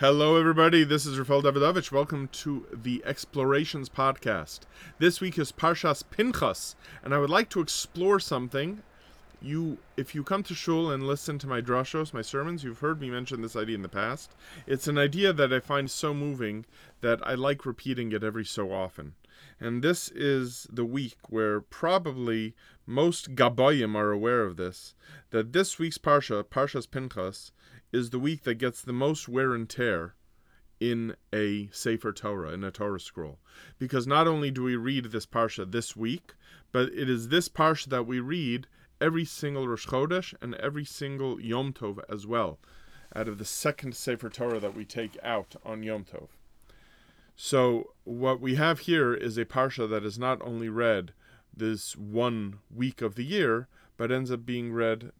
Hello, everybody. This is Rafael Davidovich. Welcome to the Explorations Podcast. This week is Parshas Pinchas, and I would like to explore something. You, if you come to shul and listen to my drashos, my sermons, you've heard me mention this idea in the past. It's an idea that I find so moving that I like repeating it every so often. And this is the week where probably most Gabayim are aware of this, that this week's Parsha, Parshas Pinchas, is the week that gets the most wear and tear in a Sefer Torah, in a Torah scroll. Because not only do we read this Parsha this week, but it is this Parsha that we read every single Rosh Chodesh and every single Yom Tov as well, out of the second Sefer Torah that we take out on Yom Tov. So what we have here is a Parsha that is not only read this one week of the year, but ends up being read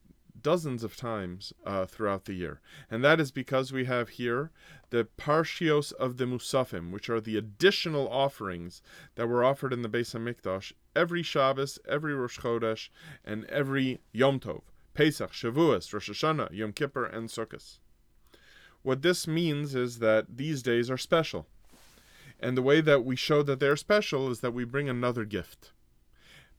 dozens of times uh, throughout the year. And that is because we have here the Parshios of the Musafim, which are the additional offerings that were offered in the Beis HaMikdash every Shabbos, every Rosh Chodesh, and every Yom Tov, Pesach, Shavuos, Rosh Hashanah, Yom Kippur, and Sukkot. What this means is that these days are special. And the way that we show that they're special is that we bring another gift.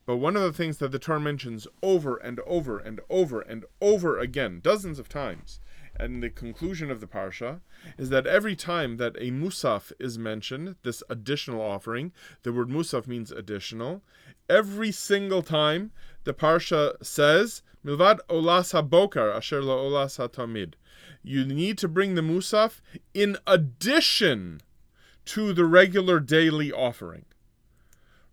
But one of the things that the Torah mentions over and over and over and over again, dozens of times, and the conclusion of the parsha is that every time that a musaf is mentioned, this additional offering, the word musaf means additional, every single time the parsha says, milvad olas habokar asher lo hatamid. You need to bring the musaf in addition to the regular daily offering.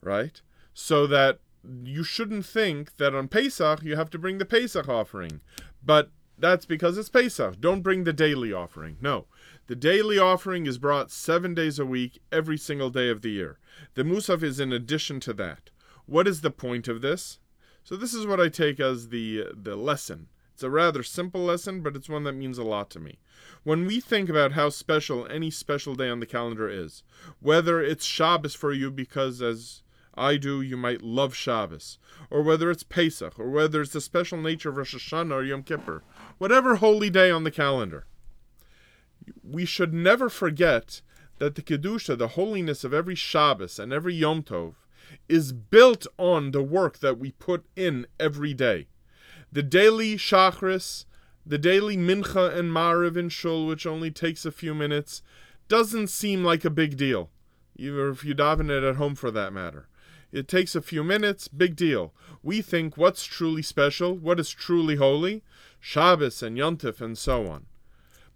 Right? So that you shouldn't think that on Pesach you have to bring the Pesach offering. But that's because it's Pesach. Don't bring the daily offering. No. The daily offering is brought seven days a week, every single day of the year. The Musaf is in addition to that. What is the point of this? So this is what I take as the the lesson. It's a rather simple lesson, but it's one that means a lot to me. When we think about how special any special day on the calendar is, whether it's Shabbos for you because as I do, you might love Shabbos, or whether it's Pesach, or whether it's the special nature of Rosh Hashanah or Yom Kippur, whatever holy day on the calendar. We should never forget that the Kedusha, the holiness of every Shabbos and every Yom Tov, is built on the work that we put in every day. The daily Shachris, the daily Mincha and Mariv in Shul, which only takes a few minutes, doesn't seem like a big deal, even if you daven it at home for that matter. It takes a few minutes, big deal. We think what's truly special, what is truly holy, Shabbos and Yom Tov and so on.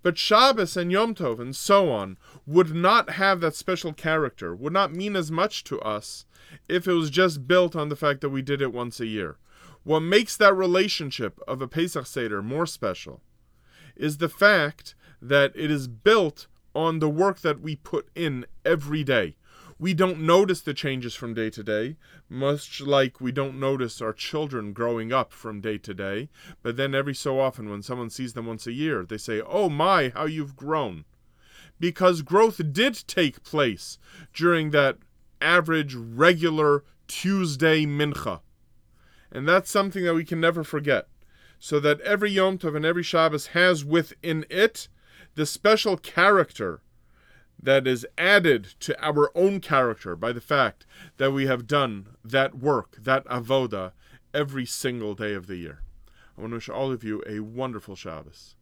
But Shabbos and Yom Tov and so on would not have that special character, would not mean as much to us if it was just built on the fact that we did it once a year. What makes that relationship of a Pesach Seder more special is the fact that it is built on the work that we put in every day we don't notice the changes from day to day, much like we don't notice our children growing up from day to day. But then every so often, when someone sees them once a year, they say, Oh my, how you've grown. Because growth did take place during that average, regular Tuesday mincha. And that's something that we can never forget. So that every Yom Tov and every Shabbos has within it the special character that is added to our own character by the fact that we have done that work, that avoda, every single day of the year. I want to wish all of you a wonderful Shabbos.